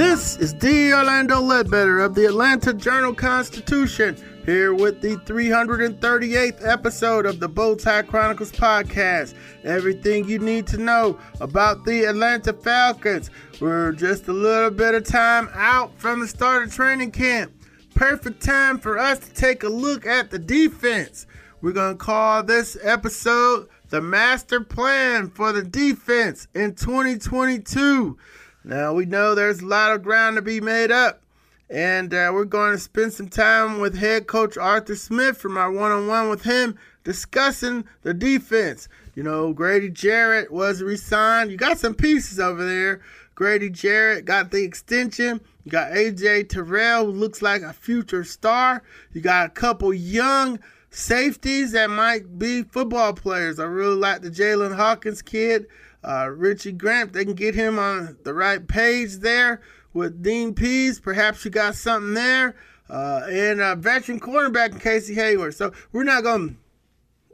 This is D. Orlando Ledbetter of the Atlanta Journal Constitution, here with the 338th episode of the Bowtie Chronicles podcast. Everything you need to know about the Atlanta Falcons. We're just a little bit of time out from the start of training camp. Perfect time for us to take a look at the defense. We're going to call this episode the master plan for the defense in 2022. Now we know there's a lot of ground to be made up, and uh, we're going to spend some time with head coach Arthur Smith from our one on one with him discussing the defense. You know, Grady Jarrett was resigned. You got some pieces over there. Grady Jarrett got the extension. You got AJ Terrell, who looks like a future star. You got a couple young safeties that might be football players. I really like the Jaylinn Hawkins kid uh, Richie Grant. They can get him on the right page there with Dean Pees. Perhaps you got something there. Uh, and a veteran cornerback Casey Hayward. So we're not going to,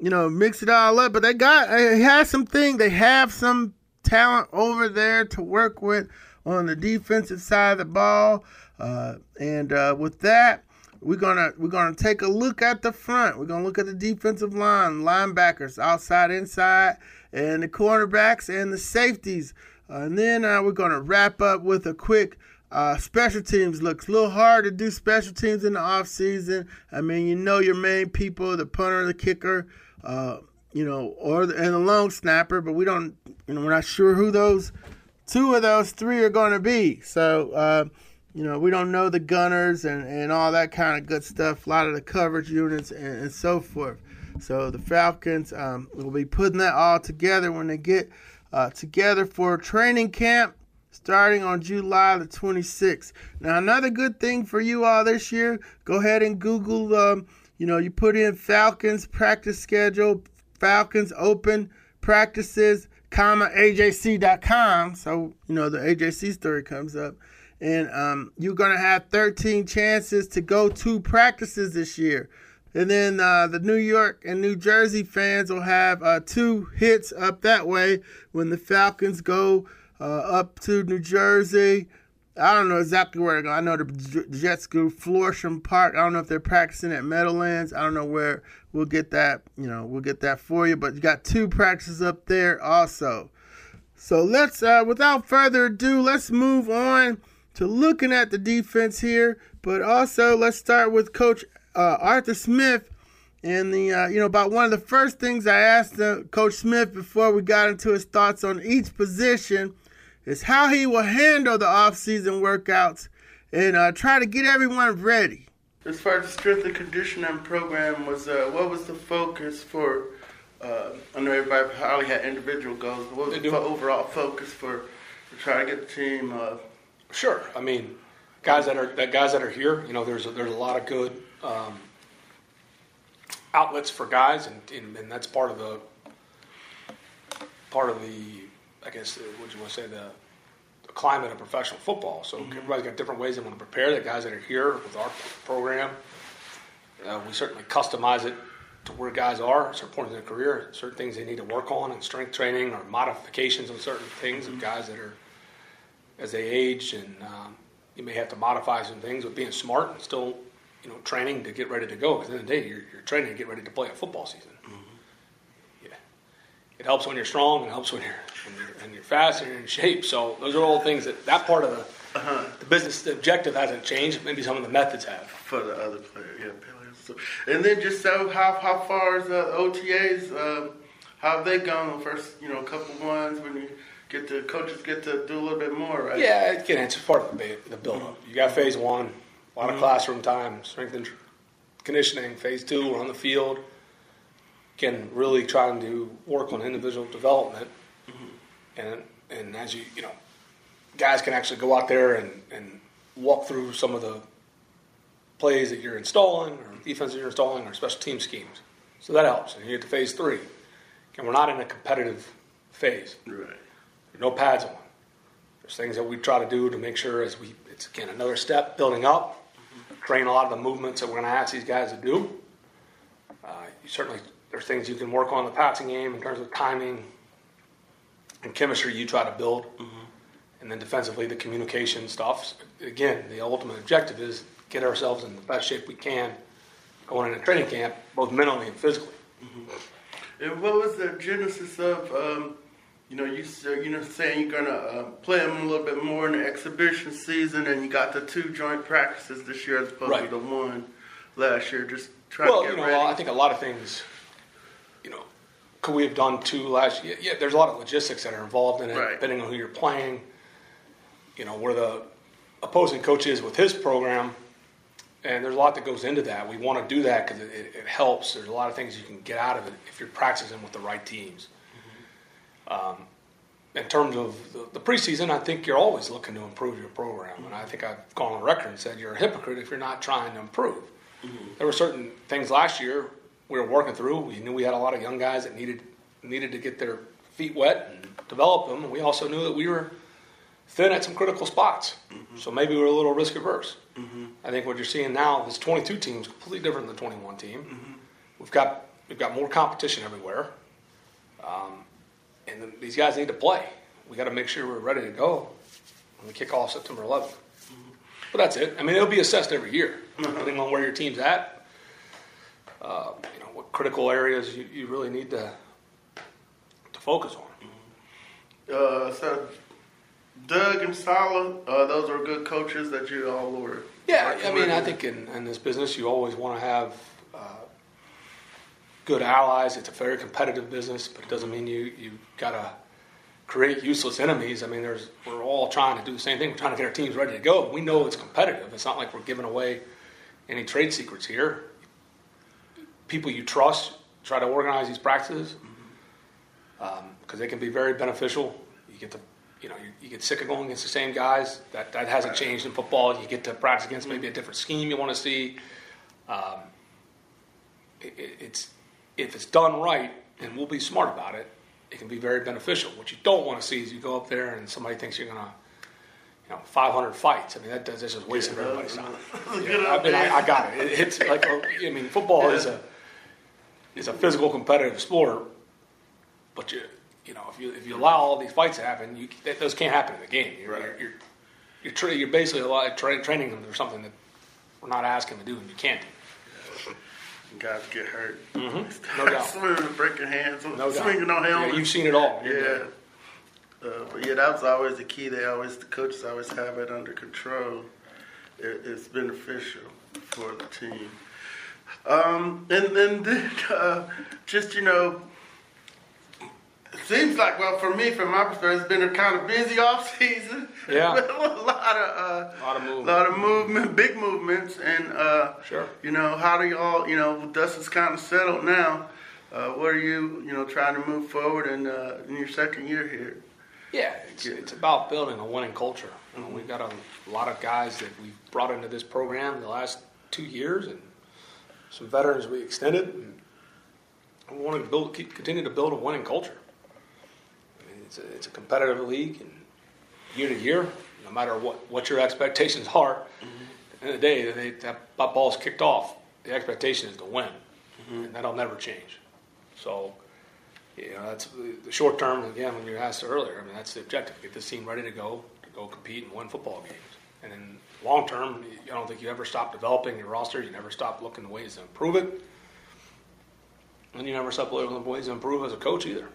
you know, mix it all up, but they got, it has some thing. They have some talent over there to work with on the defensive side of the ball. Uh, and uh, with that, we're gonna we're gonna take a look at the front. We're gonna look at the defensive line, linebackers, outside, inside, and the cornerbacks and the safeties. Uh, and then uh, we're going to wrap up with a quick uh, special teams looks a little hard to do special teams in the off season. I mean, you know your main people, the punter, the kicker, uh, you know, or the, and the long snapper, but we don't, you know, we're not sure who those two of those three are going to be. So, uh, you know, we don't know the gunners and, and all that kind of good stuff, a lot of the coverage units and, and so forth. So the Falcons um, will be putting that all together when they get uh, together for training camp starting on July the 26th. Now, another good thing for you all this year, go ahead and Google, um, you know, you put in Falcons practice schedule, Falcons open practices, comma, AJC.com. So, you know, the AJC story comes up. And um, you're going to have 13 chances to go to practices this year. And then uh, the New York and New Jersey fans will have uh, two hits up that way when the Falcons go uh, up to New Jersey. I don't know exactly where they're going. I know the Jets go Florham Park. I don't know if they're practicing at Meadowlands. I don't know where we'll get that. You know, we'll get that for you. But you got two practices up there also. So let's, uh, without further ado, let's move on to looking at the defense here. But also, let's start with Coach uh, Arthur Smith and the uh, you know about one of the first things I asked uh, Coach Smith before we got into his thoughts on each position is how he will handle the off-season workouts and uh, try to get everyone ready. As far as the strength and conditioning program was, uh, what was the focus for? Uh, I know everybody probably had individual goals. But what was the overall focus for, for trying to get the team? Uh, sure. I mean, guys that are that guys that are here. You know, there's a, there's a lot of good um, outlets for guys, and, and, and, that's part of the part of the I guess what you want to say the, the climate of professional football. So mm-hmm. everybody's got different ways they want to prepare. The guys that are here with our program, uh, we certainly customize it to where guys are at certain points in their career, certain things they need to work on, and strength training or modifications on certain things mm-hmm. of guys that are as they age, and um, you may have to modify some things with being smart and still you know, training to get ready to go. Because at the end of the day, you're, you're training to get ready to play a football season. Mm-hmm. Yeah, it helps when you're strong. It helps when you're when you're, and you're fast and you're in shape. So those are all things that that part of the uh-huh. the business the objective hasn't changed. Maybe some of the methods have for the other players. Yeah. So, and then just so how how far is the OTAs? Um, how have they gone the first you know couple ones when you get the coaches get to do a little bit more, right? Yeah, again, it's part of the, the build up. You got phase one, a lot of mm-hmm. classroom time, strength and conditioning. Phase two, we're on the field. again, really trying to work on individual development, and and as you you know, guys can actually go out there and, and walk through some of the plays that you're installing or defense that you're installing or special team schemes. So that helps. And you get to phase three. And we're not in a competitive phase. Right. There's no pads on. There's things that we try to do to make sure as we it's again another step building up, train a lot of the movements that we're going to ask these guys to do. Uh, certainly there's things you can work on in the passing game in terms of timing and chemistry you try to build, and then defensively the communication stuff. Again, the ultimate objective is get ourselves in the best shape we can going into training camp, both mentally and physically. And what was the genesis of, um, you know, you you know saying you're gonna uh, play them a little bit more in the exhibition season, and you got the two joint practices this year as opposed Right. to the one last year. Just trying Well, to you know, ready. I think a lot of things, you know, could we have done two last year? Yeah, there's a lot of logistics that are involved in it, Right. depending on who you're playing. You know, where the opposing coach is with his program, and there's a lot that goes into that. We want to do that because it, it, it helps. There's a lot of things you can get out of it if you're practicing with the right teams. Um, in terms of the, the preseason, I think you're always looking to improve your program, and I think I've gone on record and said you're a hypocrite if you're not trying to improve. There were certain things last year we were working through. We knew we had a lot of young guys that needed needed to get their feet wet and develop them, and we also knew that we were thin at some critical spots. So maybe we were a little risk averse. I think what you're seeing now, this 22 team is completely different than the 21 team. We've got we've got more competition everywhere, um, and then these guys need to play. We got to make sure we're ready to go when we kick off September 11th. But that's it. I mean, it'll be assessed every year, depending on where your team's at. Uh, you know what critical areas you, you really need to to focus on. Uh, so Doug and Saleh, uh, those are good coaches that you all were. Yeah, I mean. I think in, in this business, you always want to have good allies. It's a very competitive business, but it doesn't mean you you got to create useless enemies. I mean, there's we're all trying to do the same thing. We're trying to get our teams ready to go. We know it's competitive. It's not like we're giving away any trade secrets here. People you trust try to organize these practices because they can be very beneficial. You get to, you know, you, you get sick of going against the same guys. That that hasn't changed in football. You get to practice against maybe a different scheme you want to see. Um, it- it's if it's done right, and we'll be smart about it. It can be very beneficial. What you don't want to see is you go up there and somebody thinks you're gonna, you know, 500 fights. I mean, that, that's just wasting everybody's time. Yeah, I mean, I, I got it. it. It's like a, I mean, football is a is a physical competitive sport, but you you know if you if you allow all these fights to happen, you that, those can't happen in the game. You're Right. you're you're, you're, tra- you're basically a lot tra- training them for something that we're not asking them to do, and you can't do. Guys get hurt. Mm-hmm. No doubt. Swimming, breaking hands, No doubt. swinging on Yeah, you've seen it all. Yeah. Uh, but yeah, that was always the key. They always, the coaches always have it under control. It, it's beneficial for the team. Um, and and then uh, just you know, it seems like well for me, from my perspective, it's been a kind of busy off season. Yeah. a lot of uh, Lot of movement. lot of movement, big movements, and uh, Sure. you know, how do y'all, you know, dust is kind of settled now. Uh, what are you, you know, trying to move forward in, uh, in your second year here? Yeah, it's, it's about building a winning culture. You know, we've got a lot of guys that we've brought into this program the last two years, and some veterans we extended. And we want to build, keep, continue to build a winning culture. I mean, it's a, it's a competitive league, and year to year, no matter what, what your expectations are, at the end of the day, they, that, that ball's kicked off. The expectation is to win, and that'll never change. So, you know, that's the- the short term. Again, when you asked earlier, I mean, that's the objective: get this team ready to go, to go compete and win football games. And then long term, I don't think you ever stop developing your roster. You never stop looking at ways to improve it, and you never stop looking at ways to improve as a coach either.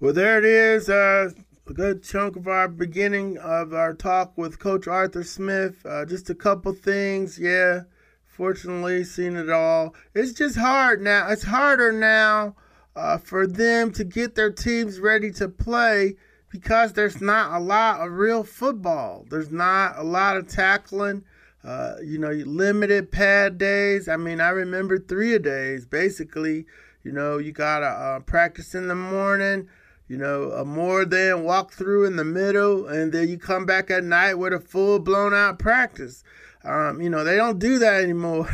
Well, there it is. Uh, a good chunk of our beginning of our talk with Coach Arthur Smith. Uh, just a couple things. Yeah, fortunately, seen it all. It's just hard now. It's harder now uh, for them to get their teams ready to play because there's not a lot of real football. There's not a lot of tackling. Uh, you know, limited pad days. I mean, I remember three a days basically. You know, you gotta practice in the morning. You know, a more than walk through in the middle, and then you come back at night with a full blown out practice. Um, you know, they don't do that anymore.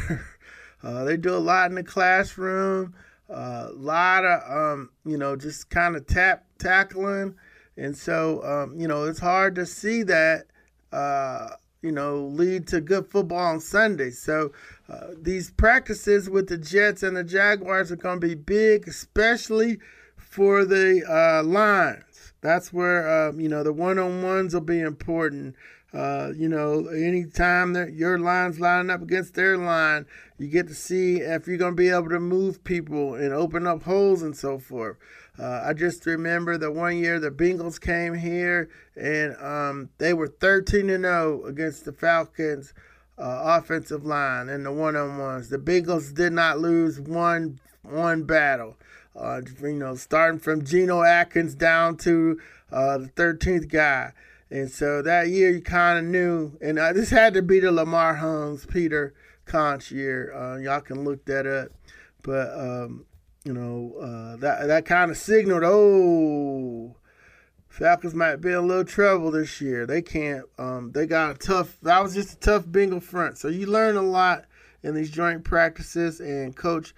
uh, they do a lot in the classroom, a uh, lot of, um, you know, just kind of tap tackling. And so, um, you know, it's hard to see that, uh, you know, lead to good football on Sunday. So uh, these practices with the Jets and the Jaguars are going to be big, especially for the uh, lines. That's where, um, you know, the one on ones will be important. Uh, you know, anytime that your line's lining up against their line, you get to see if you're going to be able to move people and open up holes and so forth. Uh, I just remember the one year the Bengals came here and um, they were 13 and 0 against the Falcons uh, offensive line and the one on ones. The Bengals did not lose one one battle. Uh, you know, starting from Geno Atkins down to uh, the 13th guy. And so that year you kind of knew, and uh, this had to be the Lamar Holmes, Peter Konz year. Uh, y'all can look that up. But, um, you know, uh, that, that kind of signaled, oh, Falcons might be in a little trouble this year. They can't, um, they got a tough, that was just a tough Bengal front. So you learn a lot in these joint practices, and Coach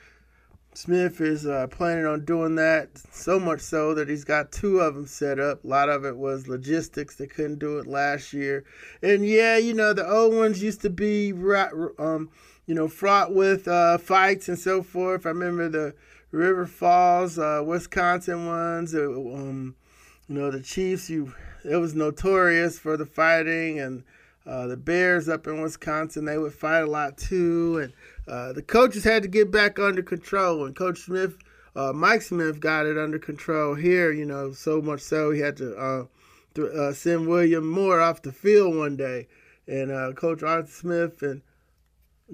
Smith is uh, planning on doing that so much so that he's got two of them set up. A lot of it was logistics; they couldn't do it last year. And yeah, you know the old ones used to be, um, you know, fraught with uh, fights and so forth. I remember the River Falls, uh, Wisconsin ones. Um, you know, the Chiefs. You, it was notorious for the fighting, and uh, the Bears up in Wisconsin, they would fight a lot too, and uh, the coaches had to get back under control, and Coach Smith, uh, Mike Smith, got it under control here. You know, so much so he had to, uh, to uh, send William Moore off the field one day, and uh, Coach Arthur Smith and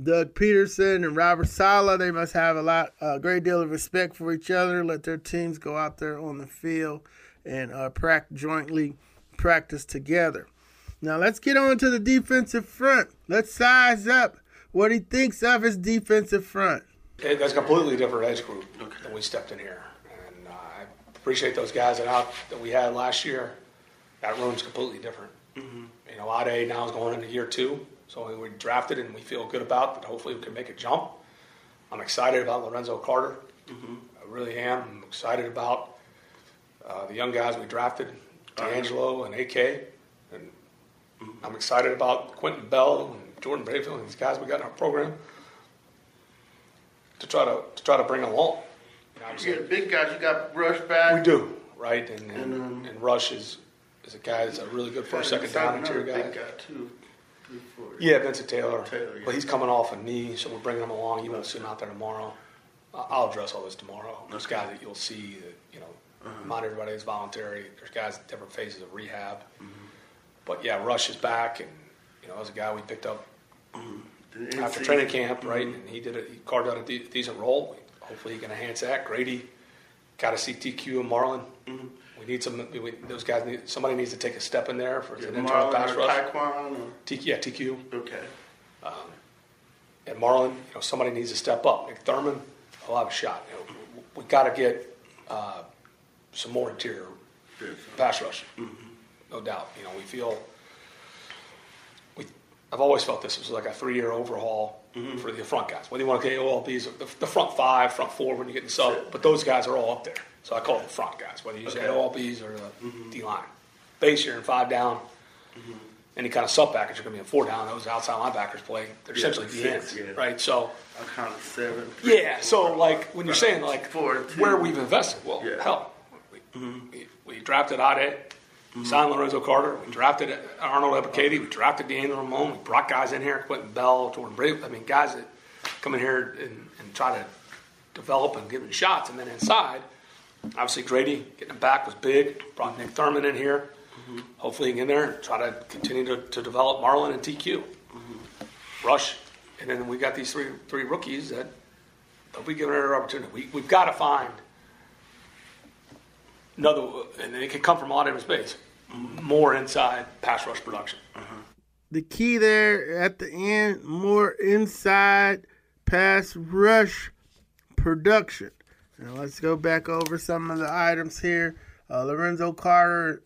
Doug Pederson and Robert Saleh, they must have a lot, a great deal of respect for each other. Let their teams go out there on the field and practice jointly, practice together. Now let's get on to the defensive front. Let's size up what he thinks of his defensive front. That's a completely different edge group okay. than we stepped in here. And uh, I appreciate those guys that out that we had last year. That room's completely different. Mm-hmm. You know, Ade now is going into year two, so we drafted and we feel good about that. Hopefully, we can make a jump. I'm excited about Lorenzo Carter. Mm-hmm. I really am. I'm excited about uh, the young guys we drafted, DeAngelo and AK. And mm-hmm. I'm excited about Quentin Bell and Jordan Brailford and these guys we got in our program to try to to try to bring along. You, know, you big guys. You got Rush back. We do, right? And and, and, um, and Rush is is a guy that's a really good first, second down interior guy. Big guy too. Yeah, Vincent Taylor. Taylor yeah. But he's coming off a knee, so we're bringing him along. You won't see him out there tomorrow. I'll address all this tomorrow. There's guys that you'll see that you know, uh-huh. not everybody is voluntary. There's guys at different phases of rehab. Mm-hmm. But yeah, Rush is back, and you know, as a guy we picked up after training camp, right? Mm-hmm. And he did it. He carved out a de- decent role. Hopefully, he can enhance that. Grady got to see TQ and Marlon. Mm-hmm. We need some. We, those guys need. Somebody needs to take a step in there for yeah, an internal pass rush. Ta'Quon or? TQ, yeah, TQ. Okay. Um, and Marlon, you know, somebody needs to step up. Nick Thurman, a lot of shot. You know, we got to get uh, some more interior yes. pass rush. Mm-hmm. No doubt. You know, we feel I've always felt this was like a three-year overhaul mm-hmm. for the front guys. Whether you want to get OLBs, the, the front five, front four when you get in sub, but those guys are all up there. So I call them the front guys, whether you okay. say OLBs or the mm-hmm. D line. Base you're in five down. Mm-hmm. Any kind of sub package, you're going to be in four down. Those outside linebackers play. They're yeah, essentially the ends, yeah. right? So I'm kind of seven. Yeah. So like when you're saying like four, where we've invested, well, yeah. hell, we, mm-hmm. we, we drafted Ade Mm-hmm. Signed Lorenzo Carter. We drafted Arnold Ebiketie. We drafted DeAngelo Ramon. We brought guys in here, Quentin Bell, Jordan Brave. I mean, guys that come in here and, and try to develop and give them shots. And then inside, obviously Grady getting back was big. Brought Nick Thurman in here. Mm-hmm. Hopefully in there try to continue to, to develop Marlon and TQ. Mm-hmm. Rush. And then we got these three three rookies that they'll be given another opportunity. We, we've got to find – another, and it can come from all different space. More inside pass rush production. Uh-huh. The key there at the end, more inside pass rush production. Now let's go back over some of the items here. Uh, Lorenzo Carter,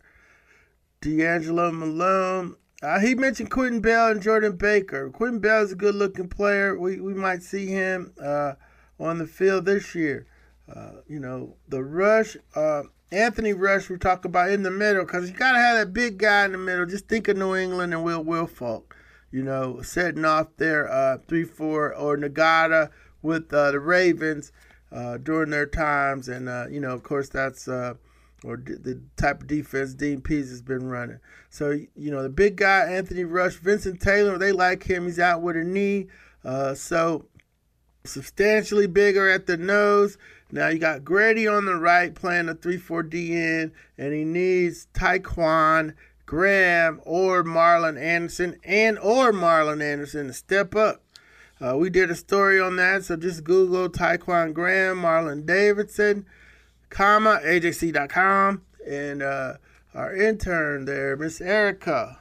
DeAngelo Malone. Uh, he mentioned Quentin Bell and Jordan Baker. Quentin Bell is a good looking player. We, we might see him uh, on the field this year. Uh, you know, the rush, uh, Anthony Rush, we talk about in the middle because you got to have that big guy in the middle. Just think of New England and Will Wilfork, you know, setting off their uh, 3 4 or Ngata with uh, the Ravens uh, during their times. And, uh, you know, of course, that's uh, or the type of defense Dean Pees has been running. So, you know, the big guy, Anthony Rush, Vincent Taylor, they like him. He's out with a knee. Uh, so, substantially bigger at the nose. Now you got Grady on the right playing a 3-4 DN, and he needs Ta'Quon Graham or Marlon Anderson and or Marlon Anderson to step up. Uh, we did a story on that, so just Google Ta'Quon Graham, Marlon Davidson, comma AJC.com, and uh, our intern there, Miss Erica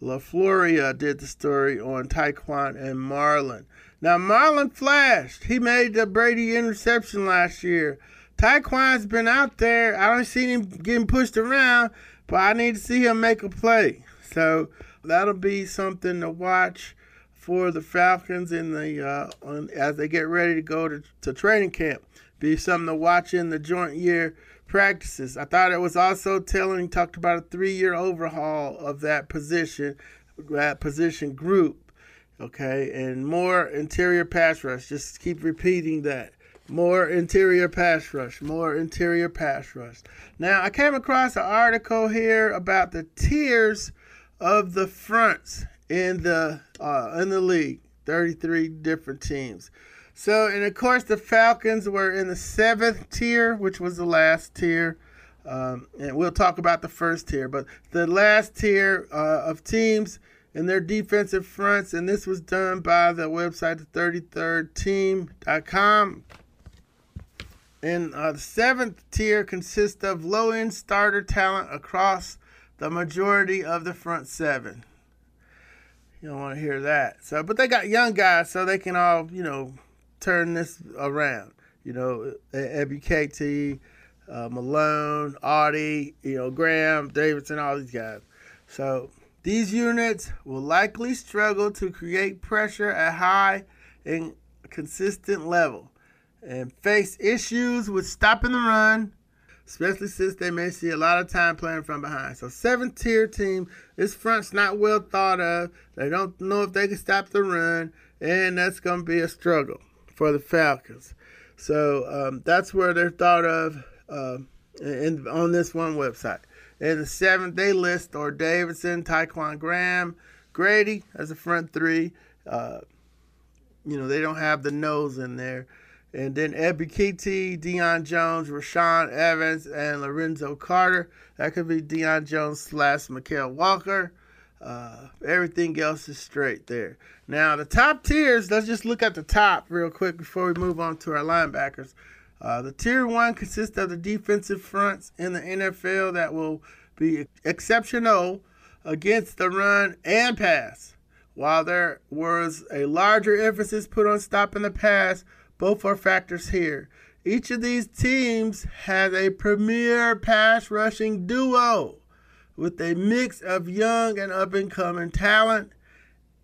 LaFloria, did the story on Ta'Quon and Marlon. Now, Marlon flashed. He made the Brady interception last year. Ta'Quon's been out there. I don't see him getting pushed around, but I need to see him make a play. So that'll be something to watch for the Falcons in the uh, on, as they get ready to go to, to training camp. Be something to watch in the joint year practices. I thought it was also telling. Talked about a three-year overhaul of that position, that position group okay, and more interior pass rush. Just keep repeating that. More interior pass rush, more interior pass rush. Now, I came across an article here about the tiers of the fronts in the uh, in the league. 33 different teams. So, and of course, the Falcons were in the seventh tier, which was the last tier. Um, and we'll talk about the first tier, but the last tier uh, of teams in their defensive fronts, and this was done by the website, the 33rdteam.com. And uh, the seventh tier consists of low end starter talent across the majority of the front seven. You don't want to hear that. So, but they got young guys, so they can all, you know, turn this around. You know, Ebiketie, uh, Malone, Audie, you know, Graham, Davidson, all these guys. So these units will likely struggle to create pressure at high and consistent level and face issues with stopping the run, especially since they may see a lot of time playing from behind. So, seventh tier team, this front's not well thought of. They don't know if they can stop the run, and that's going to be a struggle for the Falcons. So, um, that's where they're thought of uh, in, on this one website. In the seventh, they list or Davidson, Ta'Quon Graham, Grady as a front three. Uh, you know, they don't have the nose in there. And then Ebiketie, Deion Jones, Rashaan Evans, and Lorenzo Carter. That could be Deion Jones slash Mykal Walker. Uh, everything else is straight there. Now, the top tiers, let's just look at the top real quick before we move on to our linebackers. Uh, the tier one consists of the defensive fronts in the NFL that will be exceptional against the run and pass. While there was a larger emphasis put on stopping the pass, both are factors here. Each of these teams has a premier pass rushing duo with a mix of young and up and coming talent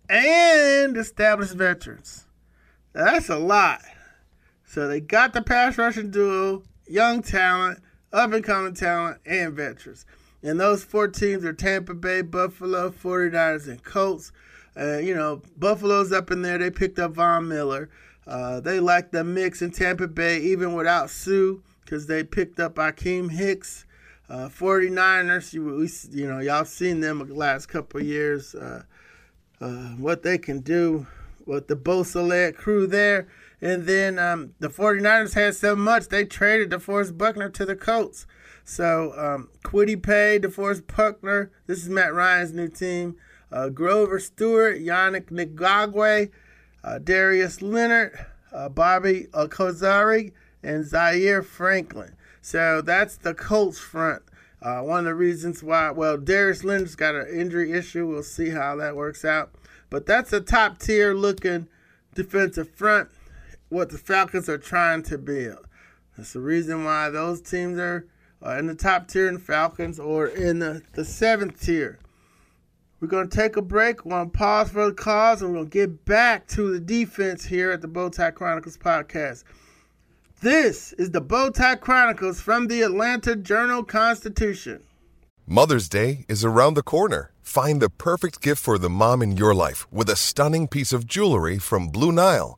and established veterans. That's a lot. So they got the pass rushing duo, young talent, up and coming talent, and veterans. And those four teams are Tampa Bay, Buffalo, 49ers, and Colts. Uh, you know, Buffalo's up in there. They picked up Von Miller. Uh, they like the mix in Tampa Bay, even without Suh, because they picked up Akiem Hicks. Uh, 49ers, you, you know, y'all seen them the last couple years, uh, uh, what they can do with the Bosa crew there. And then um, the 49ers had so much, they traded DeForest Buckner to the Colts. So um, Kwity Paye, DeForest Buckner, this is Matt Ryan's new team. Uh, Grover Stewart, Yannick Ngakoue, uh, Darius Leonard, uh, Bobby Okereke, and Zaire Franklin. So that's the Colts front. Uh, one of the reasons why, well, Darius Leonard's got an injury issue. We'll see how that works out. But that's a top tier looking defensive front what the Falcons are trying to build. That's the reason why those teams are uh, in the top tier in Falcons or in the, the seventh tier. We're going to take a break. We're going to pause for the cause, and we're going to get back to the defense here at the Bowtie Chronicles podcast. This is the Bowtie Chronicles from the Atlanta Journal Constitution. Mother's Day is around the corner. Find the perfect gift for the mom in your life with a stunning piece of jewelry from Blue Nile.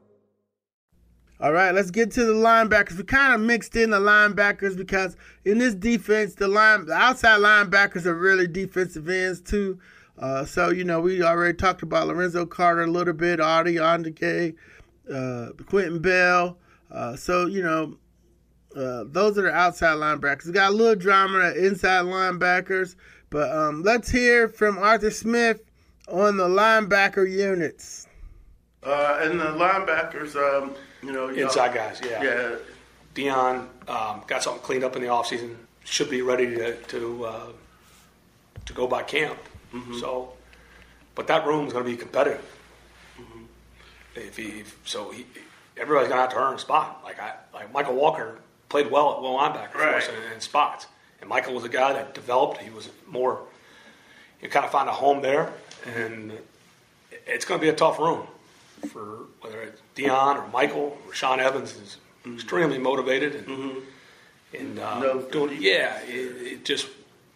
All right, let's get to the linebackers. We kind of mixed in the linebackers because in this defense, the line, the outside linebackers are really defensive ends too. Uh, so you know, we already talked about Lorenzo Carter a little bit, Ade Ogundeji, uh, Quinton Bell. Uh, so you know, uh, those are the outside linebackers. We got a little drama at inside linebackers, but um, let's hear from Arthur Smith on the linebacker units. Uh, and the linebackers. Um, you know, inside guys, yeah. Yeah. Deion um, got something cleaned up in the offseason. Should be ready to to, uh, to go by camp. Mm-hmm. So, but that room is going to be competitive. Mm-hmm. If he, if, so, he, everybody's going to have to earn a spot. Like I, like Mykal Walker played well at will linebacker right. for us in, in, spots, and Mykal was a guy that developed. He was more. You kind of find a home there, and it's going to be a tough room for whether it's Deion or Mykal. or Sean Evans is mm-hmm. extremely motivated and mm-hmm. and uh, no, doing yeah, it, it, just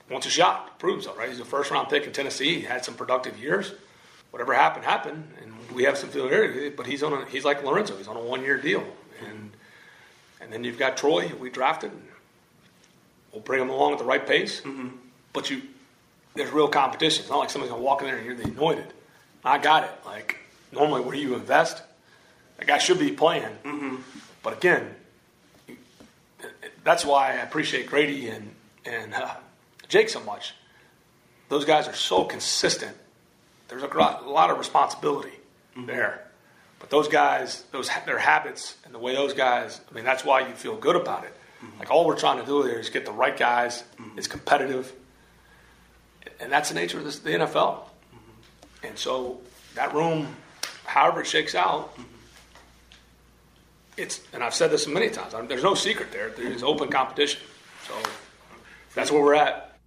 wants a shot proves it right. He's a first round pick in Tennessee. He had some productive years. Whatever happened happened, and we have some familiarity. But he's on a he's like Lorenzo. He's on a one year deal, and and then you've got Troy we drafted. We'll bring him along at the right pace, mm-hmm. but you there's real competition. It's not like somebody's gonna walk in there and you're the anointed. I got it. Like normally where you invest, that guy should be playing. Mm-hmm. But again, that's why I appreciate Grady and and uh, Jake so much. Those guys are so consistent. There's a lot of responsibility mm-hmm. there, but those guys, those their habits and the way those guys. I mean, that's why you feel good about it. Mm-hmm. Like all we're trying to do there is get the right guys. Mm-hmm. It's competitive, and that's the nature of this, the NFL. Mm-hmm. And so that room however it shakes out, it's and I've said this many times. there's no secret there. There's open competition. So that's where we're at.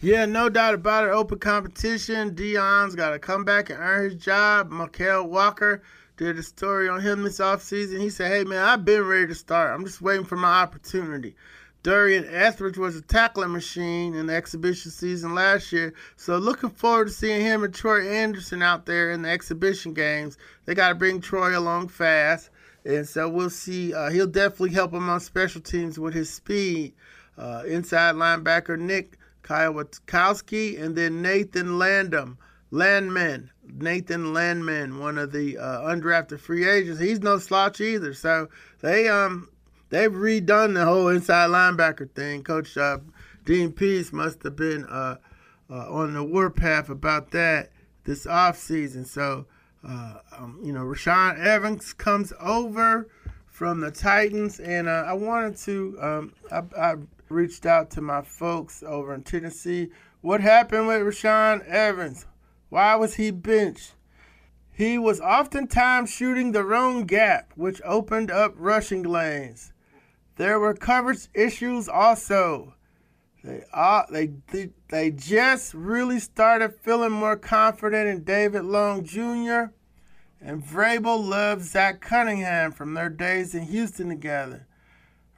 Yeah, no doubt about it. Open competition. Deion's got to come back and earn his job. Mykal Walker did a story on him this offseason. He said, Hey, man, I've been ready to start. I'm just waiting for my opportunity. Dorian Etheridge was a tackling machine in the exhibition season last year. So looking forward to seeing him and Troy Anderson out there in the exhibition games. They got to bring Troy along fast. And so we'll see. Uh, he'll definitely help them on special teams with his speed. Uh, inside linebacker Nick Kwiatkowski and then Nathan Landum. Landman, Nathan Landman, one of the uh, undrafted free agents. He's no slouch either. So they um they've redone the whole inside linebacker thing. Coach uh, Dean Pees must have been uh, uh, on the warpath about that this offseason. So, uh, um, you know, Rashaan Evans comes over from the Titans, and uh, I wanted to, um, I, I, reached out to my folks over in Tennessee. What happened with Rashaan Evans? Why was he benched? He was oftentimes shooting the wrong gap, which opened up rushing lanes. There were coverage issues also. They, uh, they, they, they just really started feeling more confident in David Long Jr. And Vrabel loved Zach Cunningham from their days in Houston together.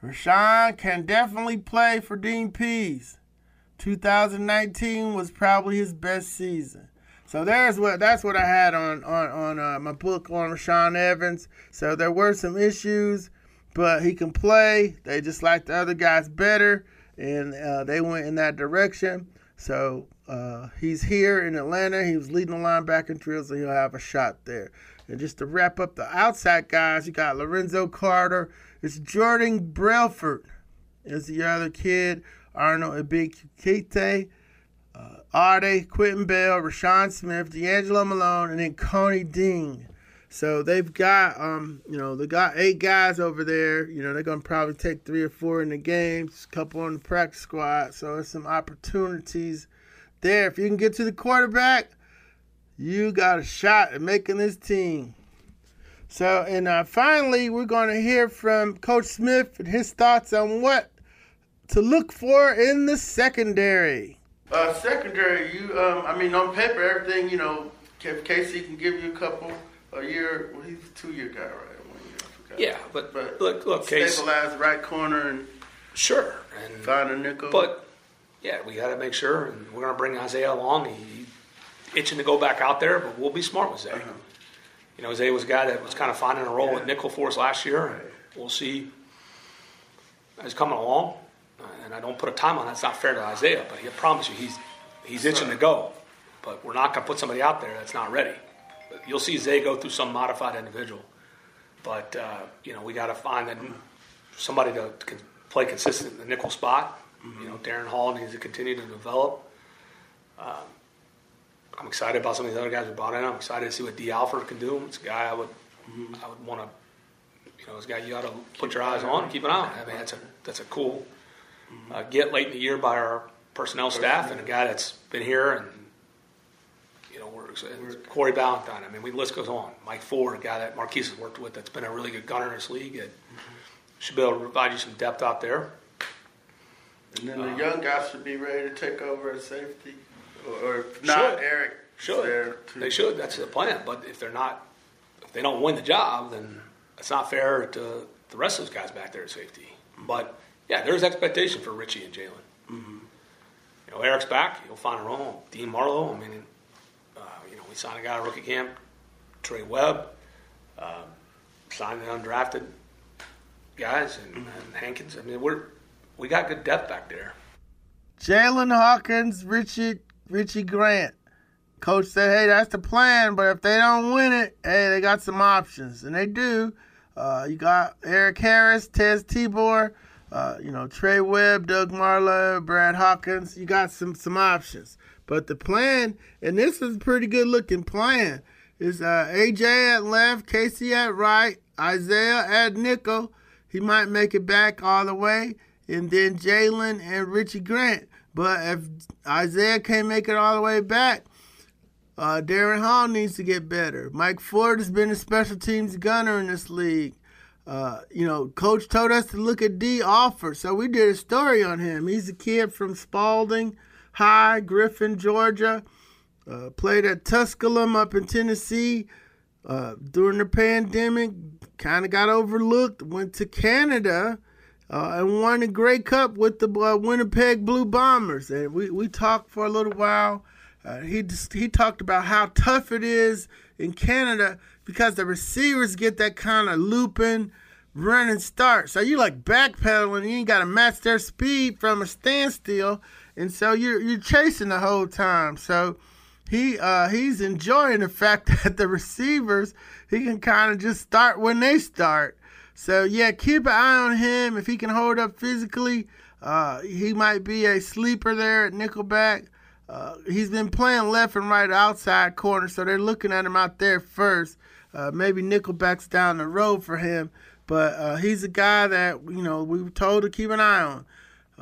Rashaan can definitely play for Dean Pees. 2019 was probably his best season. So there's what that's what I had on on on uh, my book on Rashaan Evans. So there were some issues, but he can play. They just like the other guys better, and uh, they went in that direction. So uh, he's here in Atlanta. He was leading the linebacker drills, so he'll have a shot there. And just to wrap up the outside guys, you got Lorenzo Carter. It's Jordan Brailford. Is the other kid. Arnold Ebiketie. Uh, Ade, Quentin Bell, Rashawn Smith, DeAngelo Malone, and then Coney Dean. So they've got, um, you know, they got eight guys over there. You know, they're gonna probably take three or four in the games, a couple on the practice squad. So there's some opportunities there. If you can get to the quarterback, you got a shot at making this team. So, and uh, finally, we're to hear from Coach Smith and his thoughts on what to look for in the secondary. Uh, secondary, you, um, I mean, on paper, everything, you know, if Casey can give you a couple a year, well, he's a two-year guy, right? One year, yeah, but, but look, look, stabilize Case, right corner and sure, and find a nickel. But yeah, we got to make sure, and we're going to bring Isaiah along. He, itching to go back out there, but we'll be smart with Zay. Uh-huh. You know, Zay was a guy that was kind of finding a role yeah. at nickel for us last year, and we'll see. He's coming along, and I don't put a time on that. It's not fair to Isaiah, but I promise you, he's he's itching to go. But we're not going to put somebody out there that's not ready. You'll see Zay go through some modified individual. But uh, you know, we got to find that somebody to, play consistent in the nickel spot you know, Darren Hall needs to continue to develop. Um, I'm excited about some of these other guys we brought in. I'm excited to see what Dee Alford can do. It's a guy I would mm-hmm. I would want to, you know, it's a guy you got to put your eyes on, keep an eye on. I mean, that's a that's a cool mm-hmm. uh, get late in the year by our personnel staff and a guy that's been here and know Corey Ballentine. I mean, we list goes on. Mike Ford, a guy that Marquice has worked with, that's been a really good gunner in this league. It mm-hmm. should be able to provide you some depth out there. And then the uh, young guys should be ready to take over at safety, or, if not, should. Erik should. They should. That's the plan. But if they're not, if they don't win the job, then it's not fair to the rest of those guys back there at safety. But yeah, there's expectation for Richie and Jaylinn. Mm-hmm. You know, Erik's back. He'll find a role. Dean Marlowe. I mean, we signed a guy rookie camp. Trey Webb. Uh, signed an undrafted guys and, and Hankins. I mean, we're we got good depth back there. Jaylinn Hawkins, Richie Richie Grant. Coach said, "Hey, that's the plan, but if they don't win it, hey, they got some options, and they do. Uh, you got Erik Harris, Teez Tabor, uh, you know Trey Webb, Doug Marlowe, Brad Hawkins. You got some some options, but the plan, and this is a pretty good looking plan, is uh, AJ at left, Casey at right, Isaiah at nickel. He might make it back all the way." and then Jaylinn and Richie Grant. But if Isaiah can't make it all the way back, uh, Darren Hall needs to get better. Mike Ford has been a special teams gunner in this league. Uh, you know, coach told us to look at Dee Alford, so we did a story on him. He's a kid from Spalding High, Griffin, Georgia. Uh, played at Tusculum up in Tennessee uh, during the pandemic. Kind of got overlooked. Went to Canada uh, and won the Grey Cup with the uh, Winnipeg Blue Bombers. And we, we talked for a little while. Uh, he just, he talked about how tough it is in Canada because the receivers get that kind of looping, running start. So you like backpedaling, you ain't got to match their speed from a standstill, and so you're you're chasing the whole time. So he uh, he's enjoying the fact that the receivers he can kind of just start when they start. So yeah, keep an eye on him. If he can hold up physically, uh, he might be a sleeper there at Nickelback. Uh, he's been playing left and right outside corner, so they're looking at him out there first. Uh, maybe Nickelback's down the road for him, but uh, he's a guy that you know we were told to keep an eye on.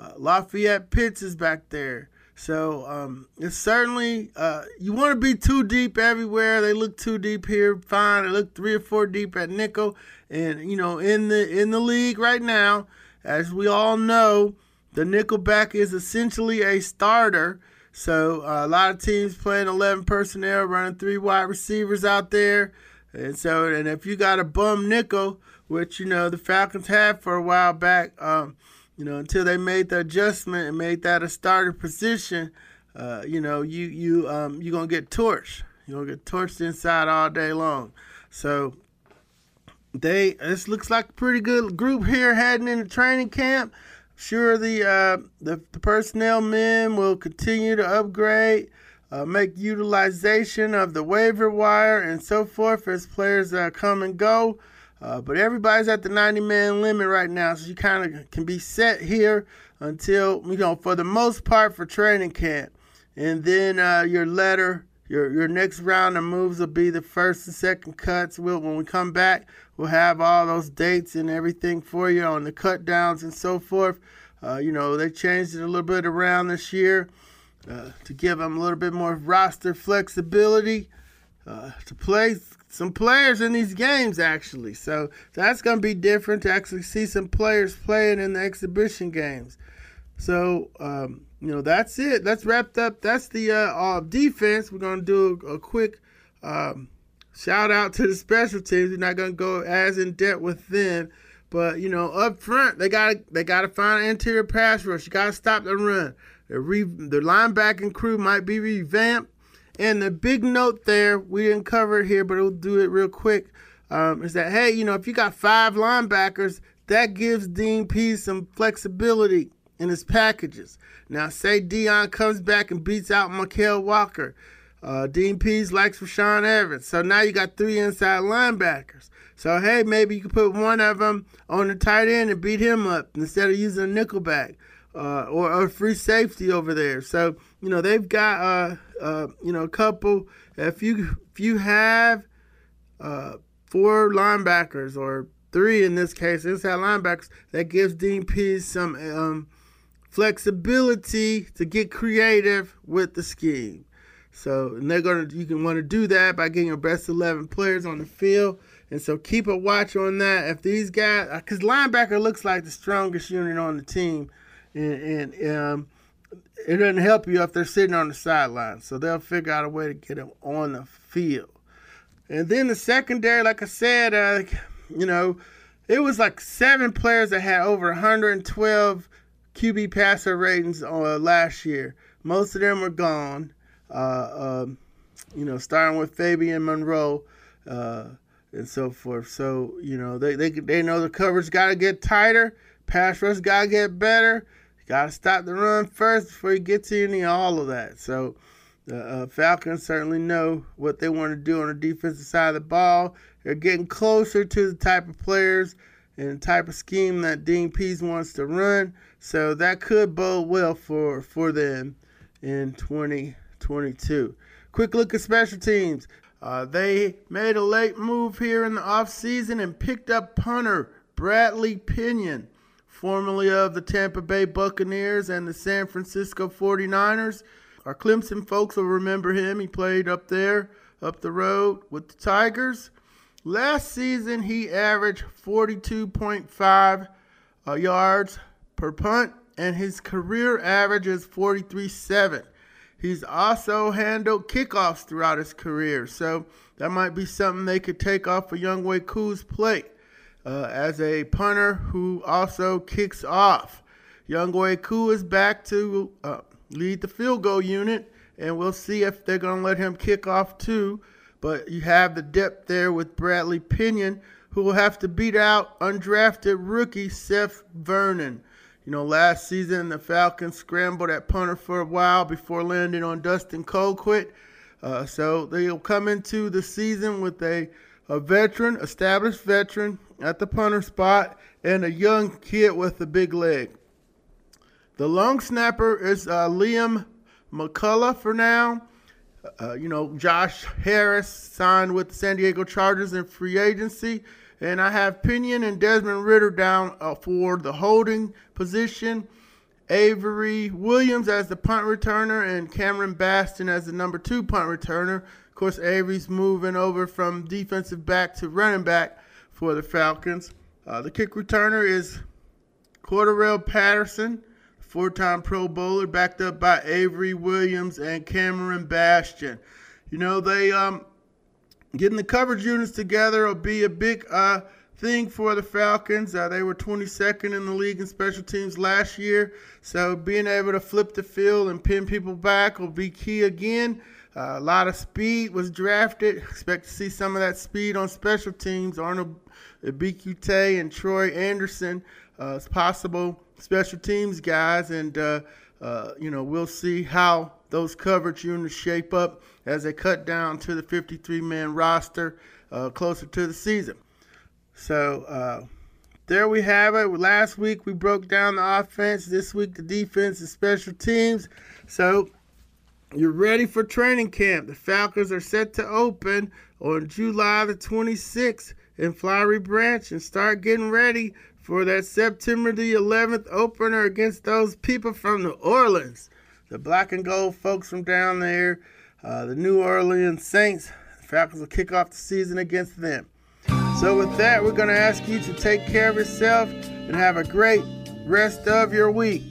Uh, Lafayette Pitts is back there. So um, it's certainly uh, you want to be too deep everywhere. They look too deep here, fine. They look three or four deep at nickel, and you know in the in the league right now, as we all know, the nickelback is essentially a starter. So uh, a lot of teams playing 11 personnel, running three wide receivers out there, and so and if you got a bum nickel, which you know the Falcons had for a while back. Um, you know, until they made the adjustment and made that a starter position, uh, you know, you you um, you're gonna get torched. You're gonna get torched inside all day long. So they this looks like a pretty good group here heading into training camp. Sure, the uh, the, the personnel men will continue to upgrade, uh, make utilization of the waiver wire and so forth as players uh, come and go. Uh, but everybody's at the 90 man limit right now, so you kind of can be set here until you know for the most part for training camp, and then uh, your letter. Your, your next round of moves will be the first and second cuts. We'll, when we come back, we'll have all those dates and everything for you on the cut downs and so forth. Uh, you know, they changed it a little bit around this year uh, to give them a little bit more roster flexibility uh, to play some players in these games actually. So that's going to be different to actually see some players playing in the exhibition games. So um, you know that's it. That's wrapped up. That's the uh, defense. We're going to do a, a quick um, shout out to the special teams. We're not going to go as in depth with them. But you know, up front, they got they got to find an interior pass rush. You got to stop the run. The, re, the linebacking crew might be revamped. And the big note there, we didn't cover it here, but we'll do it real quick. Um, is that hey, you know, if you got five linebackers, that gives Dean Pees some flexibility in his packages. Now, say Deion comes back and beats out Mykal Walker. Uh, Dean Pees likes Rashaan Evans. So now you got three inside linebackers. So, hey, maybe you can put one of them on the tight end and beat him up instead of using a nickelback uh, or a free safety over there. So, you know, they've got, uh, uh, you know, a couple. If you, if you have uh, four linebackers or three in this case, inside linebackers, that gives Dean some um, flexibility to get creative with the scheme. So and they're gonna you can want to do that by getting your best eleven players on the field. And so keep a watch on that. If these guys, because linebacker looks like the strongest unit on the team, and, and um, it doesn't help you if they're sitting on the sideline. So they'll figure out a way to get them on the field. And then the secondary, like I said, uh, you know, it was like seven players that had over 112 QB passer ratings uh, last year. Most of them are gone. Uh, um, you know, starting with Fabian Moreau uh, and so forth. So you know, they they they know the coverage got to get tighter. Pass rush got to get better. Got to stop the run first before you get to any all of that. So the uh, Falcons certainly know what they want to do on the defensive side of the ball. They're getting closer to the type of players and the type of scheme that Dean Pees wants to run. So that could bode well for for them in 2022. Quick look at special teams. Uh, they made a late move here in the offseason and picked up punter Bradley Pinion, formerly of the Tampa Bay Buccaneers and the San Francisco 49ers. Our Clemson folks will remember him. He played up there, up the road with the Tigers. Last season, he averaged 42.5 uh, yards per punt, and his career average is 43.7. He's also handled kickoffs throughout his career, so that might be something they could take off of Younghoe Koo's plate uh, as a punter who also kicks off. Younghoe Koo is back to uh, lead the field goal unit, and we'll see if they're going to let him kick off too. But you have the depth there with Bradley Pinion, who will have to beat out undrafted rookie Seth Vernon. You know, last season the Falcons scrambled at punter for a while before landing on Dustin Colquitt. Uh, so they'll come into the season with a, a veteran, established veteran at the punter spot, and a young kid with a big leg. The long snapper is uh, Liam McCullough for now. Uh, you know, Josh Harris signed with the San Diego Chargers in free agency. And I have Pinion and Desmond Ridder down uh, for the holding position. Avery Williams as the punt returner and Cameron Batson as the number two punt returner. Of course, Avery's moving over from defensive back to running back for the Falcons. Uh, the kick returner is Cordarrelle Patterson, four-time Pro Bowler, backed up by Avery Williams and Cameron Batson. You know, they um, getting the coverage units together will be a big uh, thing for the Falcons. Uh, they were 22nd in the league in special teams last year, so being able to flip the field and pin people back will be key again. Uh, a lot of speed was drafted. Expect to see some of that speed on special teams. Arnold Ebiketie and Troy Anderson uh, as possible special teams guys, and uh, uh, you know we'll see how those coverage units shape up as they cut down to the 53-man roster uh, closer to the season. So uh, there we have it. Last week we broke down the offense. This week the defense and special teams. So you're ready for training camp. The Falcons are set to open on July the 26th in Flowery Branch and start getting ready for that September the 11th opener against those people from New Orleans. The black and gold folks from down there, uh, the New Orleans Saints. The Falcons will kick off the season against them. So, with that, we're going to ask you to take care of yourself and have a great rest of your week.